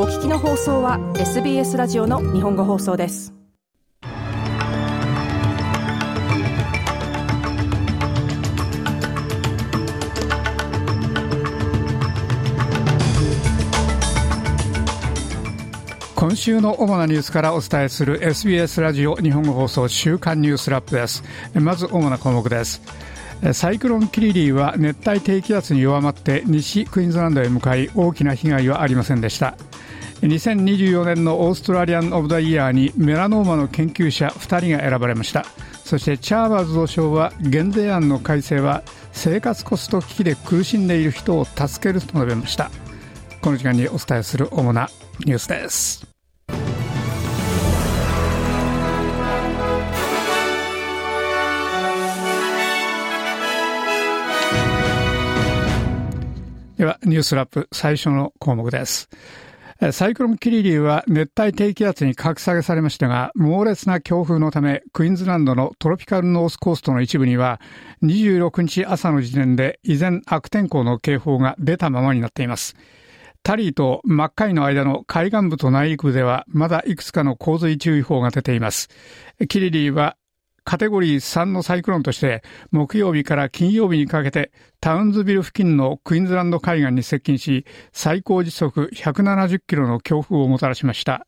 お聞きの放送は SBS ラジオの日本語放送です。今週の主なニュースからお伝えする SBS ラジオ日本語放送週刊ニュースラップです。まず主な項目です。サイクロンキリリーは熱帯低気圧に弱まって西クイーンズランドへ向かい大きな被害はありませんでした。2024年のオーストラリアン・オブ・ザ・イヤーにメラノーマの研究者2人が選ばれました。そしてチャーバーズ同賞は減税案の改正は生活コスト危機で苦しんでいる人を助けると述べました。この時間にお伝えする主なニュースです。ではニュースラップ最初の項目です。サイクロンキリリーは熱帯低気圧に格下げされましたが、猛烈な強風のため、クイーンズランドのトロピカルノースコーストの一部には、26日朝の時点で依然悪天候の警報が出たままになっています。タリーとマッカイの間の海岸部と内陸部ではまだいくつかの洪水注意報が出ています。キリリーはカテゴリー3のサイクロンとして木曜日から金曜日にかけてタウンズビル付近のクイーンズランド海岸に接近し最高時速170キロの強風をもたらしました。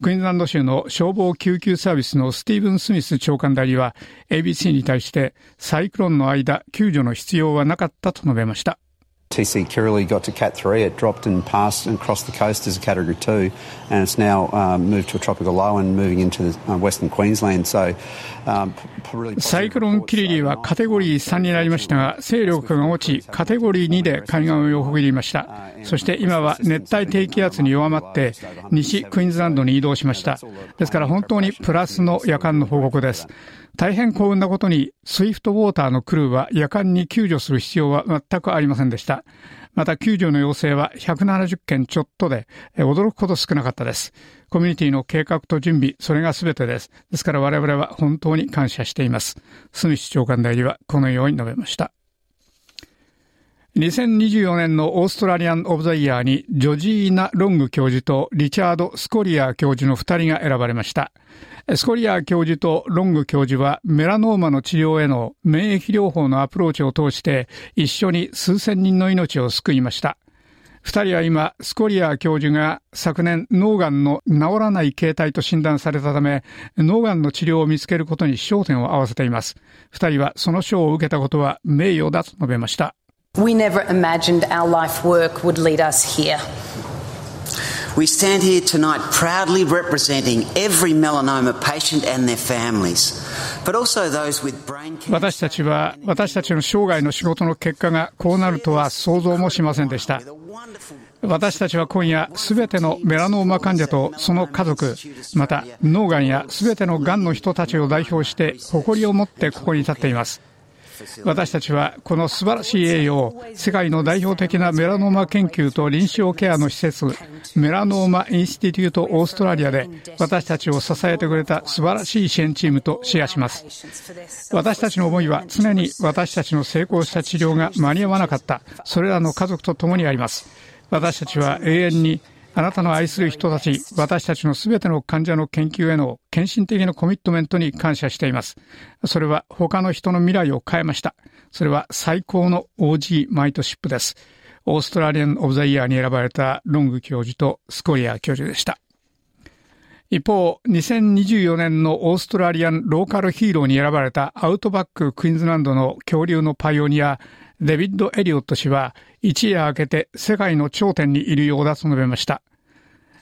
クイーンズランド州の消防救急サービスのスティーブン・スミス長官代理は ABC に対してサイクロンの間救助の必要はなかったと述べました。TC Kirrily got to Cat 3, it dropped and passed and crossed the coast as a Category 2, and it's now um, moved to a tropical low and moving into the, uh, western Queensland. So, um, サイクロンキリリはカテゴリー3になりましたが、勢力が落ち、カテゴリー2で海岸を横切りました。そして今は熱帯低気圧に弱まって、西クイーンズランドに移動しました。ですから本当にプラスの夜間の報告です。大変幸運なことに、スイフトウォーターのクルーは夜間に救助する必要は全くありませんでした。また救助の要請は170件ちょっとで、驚くほど少なかったです。コミュニティの計画と準備、それが全てです。ですから我々は本当に感謝しています。スミス長官代理はこのように述べました。2024年のオーストラリアン・オブ・ザ・イヤーにジョジーナ・ロング教授とリチャード・スコリアー教授の2人が選ばれました。スコリアー教授とロング教授はメラノーマの治療への免疫療法のアプローチを通して一緒に数千人の命を救いました。二人は今、スコリアー教授が昨年脳がんの治らない形態と診断されたため、脳がんの治療を見つけることに焦点を合わせています。二人はその賞を受けたことは名誉だと述べました。We never imagined our life work would lead us here. We stand here tonight proudly representing every melanoma patient and their families. 私たちは私たちの生涯の仕事の結果がこうなるとは想像もしませんでした私たちは今夜すべてのメラノーマ患者とその家族また脳がんやすべてのがんの人たちを代表して誇りを持ってここに立っています私たちはこの素晴らしい栄誉を世界の代表的なメラノーマ研究と臨床ケアの施設メラノーマインスティテュートオーストラリアで私たちを支えてくれた素晴らしい支援チームとシェアします。私たちの思いは常に私たちの成功した治療が間に合わなかった。それらの家族と共にあります。私たちは永遠にあなたの愛する人たち、私たちのすべての患者の研究への献身的なコミットメントに感謝しています。それは他の人の未来を変えました。それは最高の OG マイトシップです。オーストラリアン・オブ・ザ・イヤーに選ばれたロング教授とスコリア教授でした。一方、2024年のオーストラリアンローカルヒーローに選ばれたアウトバック・クイーンズランドの恐竜のパイオニア、デビッド・エリオット氏は一夜明けて世界の頂点にいるようだと述べました。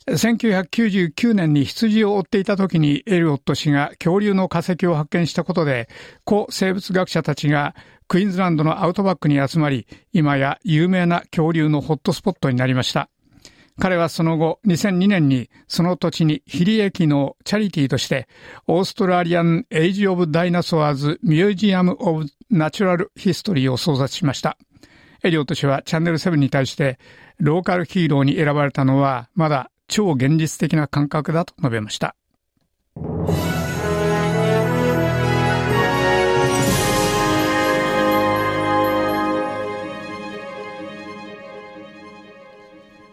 1999年に羊を追っていた時にエリオット氏が恐竜の化石を発見したことで、古生物学者たちがクイーンズランドのアウトバックに集まり、今や有名な恐竜のホットスポットになりました。彼はその後、2002年にその土地に非利益のチャリティーとして、オーストラリアン・エイジ・オブ・ダイナソアーズ・ミュージアム・オブ・ナチュラル・ヒストリーを創設しました。エリオット氏はチャンネル7に対して、ローカルヒーローに選ばれたのは、まだ超現実的な感覚だと述べました。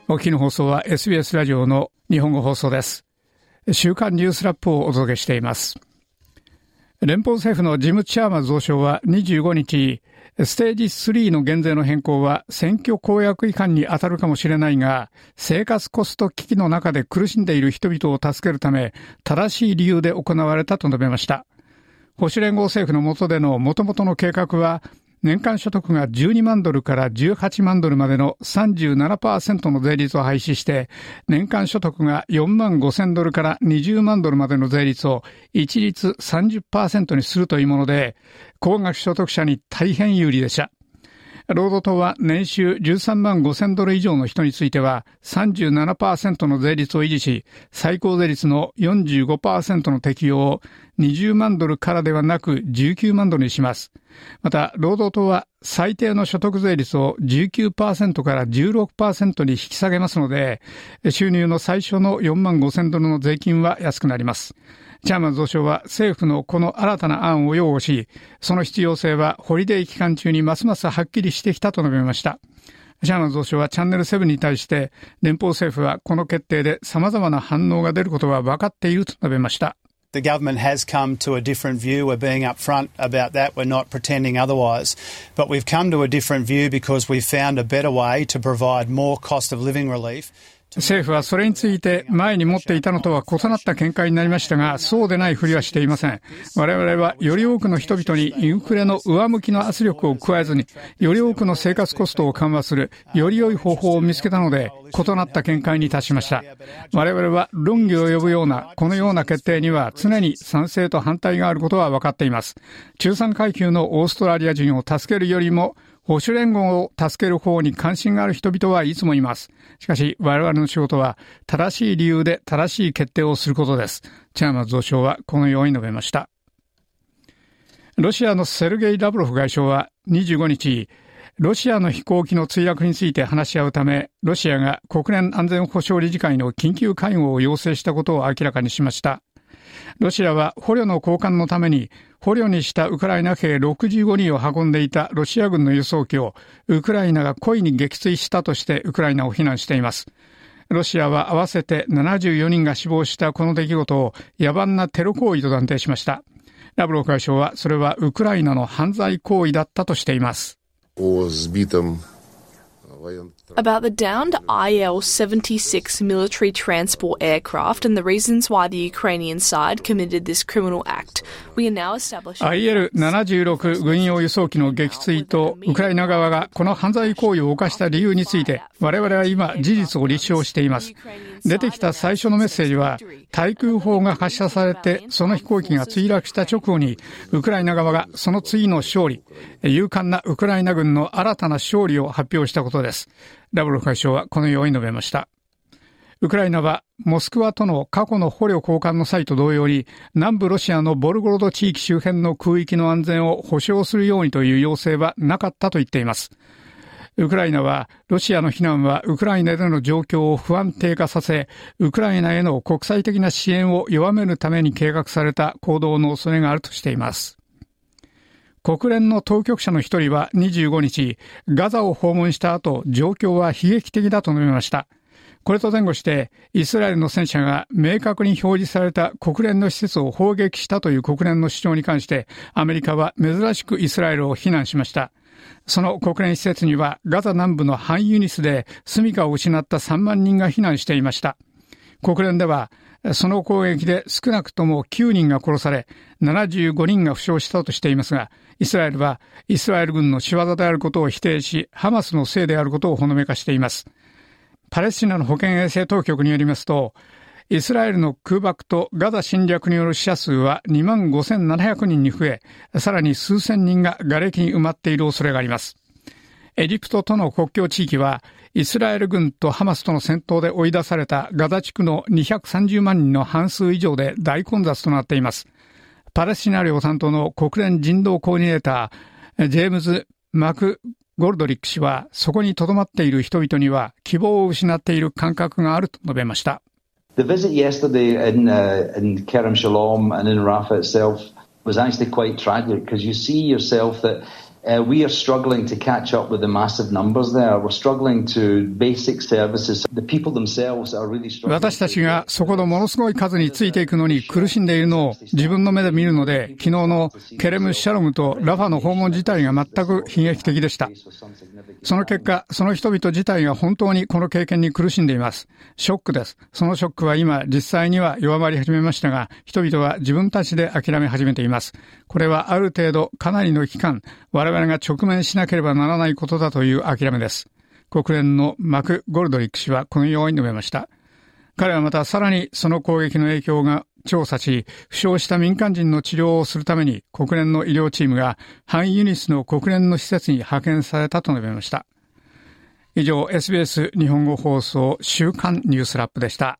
お聞きの放送は SBS ラジオの日本語放送です。週刊ニュースラップをお届けしています。連邦政府のジム・チャーマー増相は25日、ステージ3の減税の変更は選挙公約違反に当たるかもしれないが、生活コスト危機の中で苦しんでいる人々を助けるため、正しい理由で行われたと述べました。保守連合政府の下での元々の計画は、年間所得が12万ドルから18万ドルまでの37%の税率を廃止して、年間所得が4万5千ドルから20万ドルまでの税率を一律30%にするというもので、高額所得者に大変有利でした。労働党は年収13万5千ドル以上の人については37%の税率を維持し、最高税率の45%の適用を20万ドルからではなく19万ドルにします。また、労働党は最低の所得税率を19%から16%に引き下げますので、収入の最初の4万5千ドルの税金は安くなります。チャーマン増相は政府のこの新たな案を擁護し、その必要性はホリデー期間中にますますはっきりしてきたと述べました。シャーマン増相はチャンネル7に対して、連邦政府はこの決定で様々な反応が出ることは分かっていると述べました。The government has come to a different view. We're being upfront about that. We're not pretending otherwise. But we've come to a different view because we've found a better way to provide more cost of living relief 政府はそれについて前に持っていたのとは異なった見解になりましたが、そうでないふりはしていません。我々はより多くの人々にインフレの上向きの圧力を加えずに、より多くの生活コストを緩和する、より良い方法を見つけたので、異なった見解に達しました。我々は論議を呼ぶような、このような決定には常に賛成と反対があることは分かっています。中産階級のオーストラリア人を助けるよりも、保守連合を助ける方に関心がある人々はいつもいます。しかし、我々の仕事は、正しい理由で正しい決定をすることです。チャーマー増相はこのように述べました。ロシアのセルゲイ・ラブロフ外相は25日、ロシアの飛行機の墜落について話し合うため、ロシアが国連安全保障理事会の緊急会合を要請したことを明らかにしました。ロシアは捕虜の交換のために捕虜にしたウクライナ兵65人を運んでいたロシア軍の輸送機をウクライナが故意に撃墜したとしてウクライナを非難しています。ロシアは合わせて74人が死亡したこの出来事を野蛮なテロ行為と断定しました。ラブロフ外相はそれはウクライナの犯罪行為だったとしています。About the downed IL 76 military transport aircraft and the reasons why the Ukrainian side committed this criminal act. We are now establishing. IL76 軍用輸送機の撃墜とウクライナ側がこの犯罪行為を犯した理由について我々は今事実を立証しています。出てきた最初のメッセージは対空砲が発射されてその飛行機が墜落した直後にウクライナ側がその次の勝利、勇敢なウクライナ軍の新たな勝利を発表したことです。ラブロフ外相はこのように述べました。ウクライナはモスクワとの過去の捕虜交換の際と同様に南部ロシアのボルゴロド地域周辺の空域の安全を保障するようにという要請はなかったと言っています。ウクライナはロシアの非難はウクライナでの状況を不安定化させ、ウクライナへの国際的な支援を弱めるために計画された行動の恐れがあるとしています。国連の当局者の一人は25日、ガザを訪問した後、状況は悲劇的だと述べました。これと前後して、イスラエルの戦車が明確に表示された国連の施設を砲撃したという国連の主張に関して、アメリカは珍しくイスラエルを非難しました。その国連施設には、ガザ南部のハンユニスで住処を失った3万人が避難していました。国連では、その攻撃で少なくとも9人が殺され、75人が負傷したとしていますが、イスラエルはイスラエル軍の仕業であることを否定し、ハマスのせいであることをほのめかしています。パレスチナの保健衛生当局によりますと、イスラエルの空爆とガザ侵略による死者数は2万5700人に増え、さらに数千人が瓦礫に埋まっている恐れがあります。エジプトとの国境地域は、イスラエル軍とハマスとの戦闘で追い出されたガザ地区の230万人の半数以上で大混雑となっています。パレスチナ領担当の国連人道コーディネーター、ジェームズ・マク・ゴルドリック氏は、そこに留まっている人々には希望を失っている感覚があると述べました。The visit yesterday in, uh, in Kerem Shalom and in Rafah itself was actually quite tragic because you see yourself that Uh, we are struggling to catch up with the massive numbers there. We're struggling to basic services. The people themselves are really struggling. 私たちがそこのものすごい数についていくのに苦しんでいるのを自分の目で見るので、昨日のケレム・シャロムとラファの訪問自体が全く悲劇的でした。その結果、その人々自体が本当にこの経験に苦しんでいます。ショックです。そのショックは今実際には弱まり始めましたが、人々は自分たちで諦め始めています。これはある程度かなりの期間、我々々が直面しなければならないことだという諦めです。国連のマク・ゴルドリック氏はこのように述べました。彼はまたさらにその攻撃の影響が調査し、負傷した民間人の治療をするために国連の医療チームがハンユニスの国連の施設に派遣されたと述べました。以上、SBS 日本語放送週刊ニュースラップでした。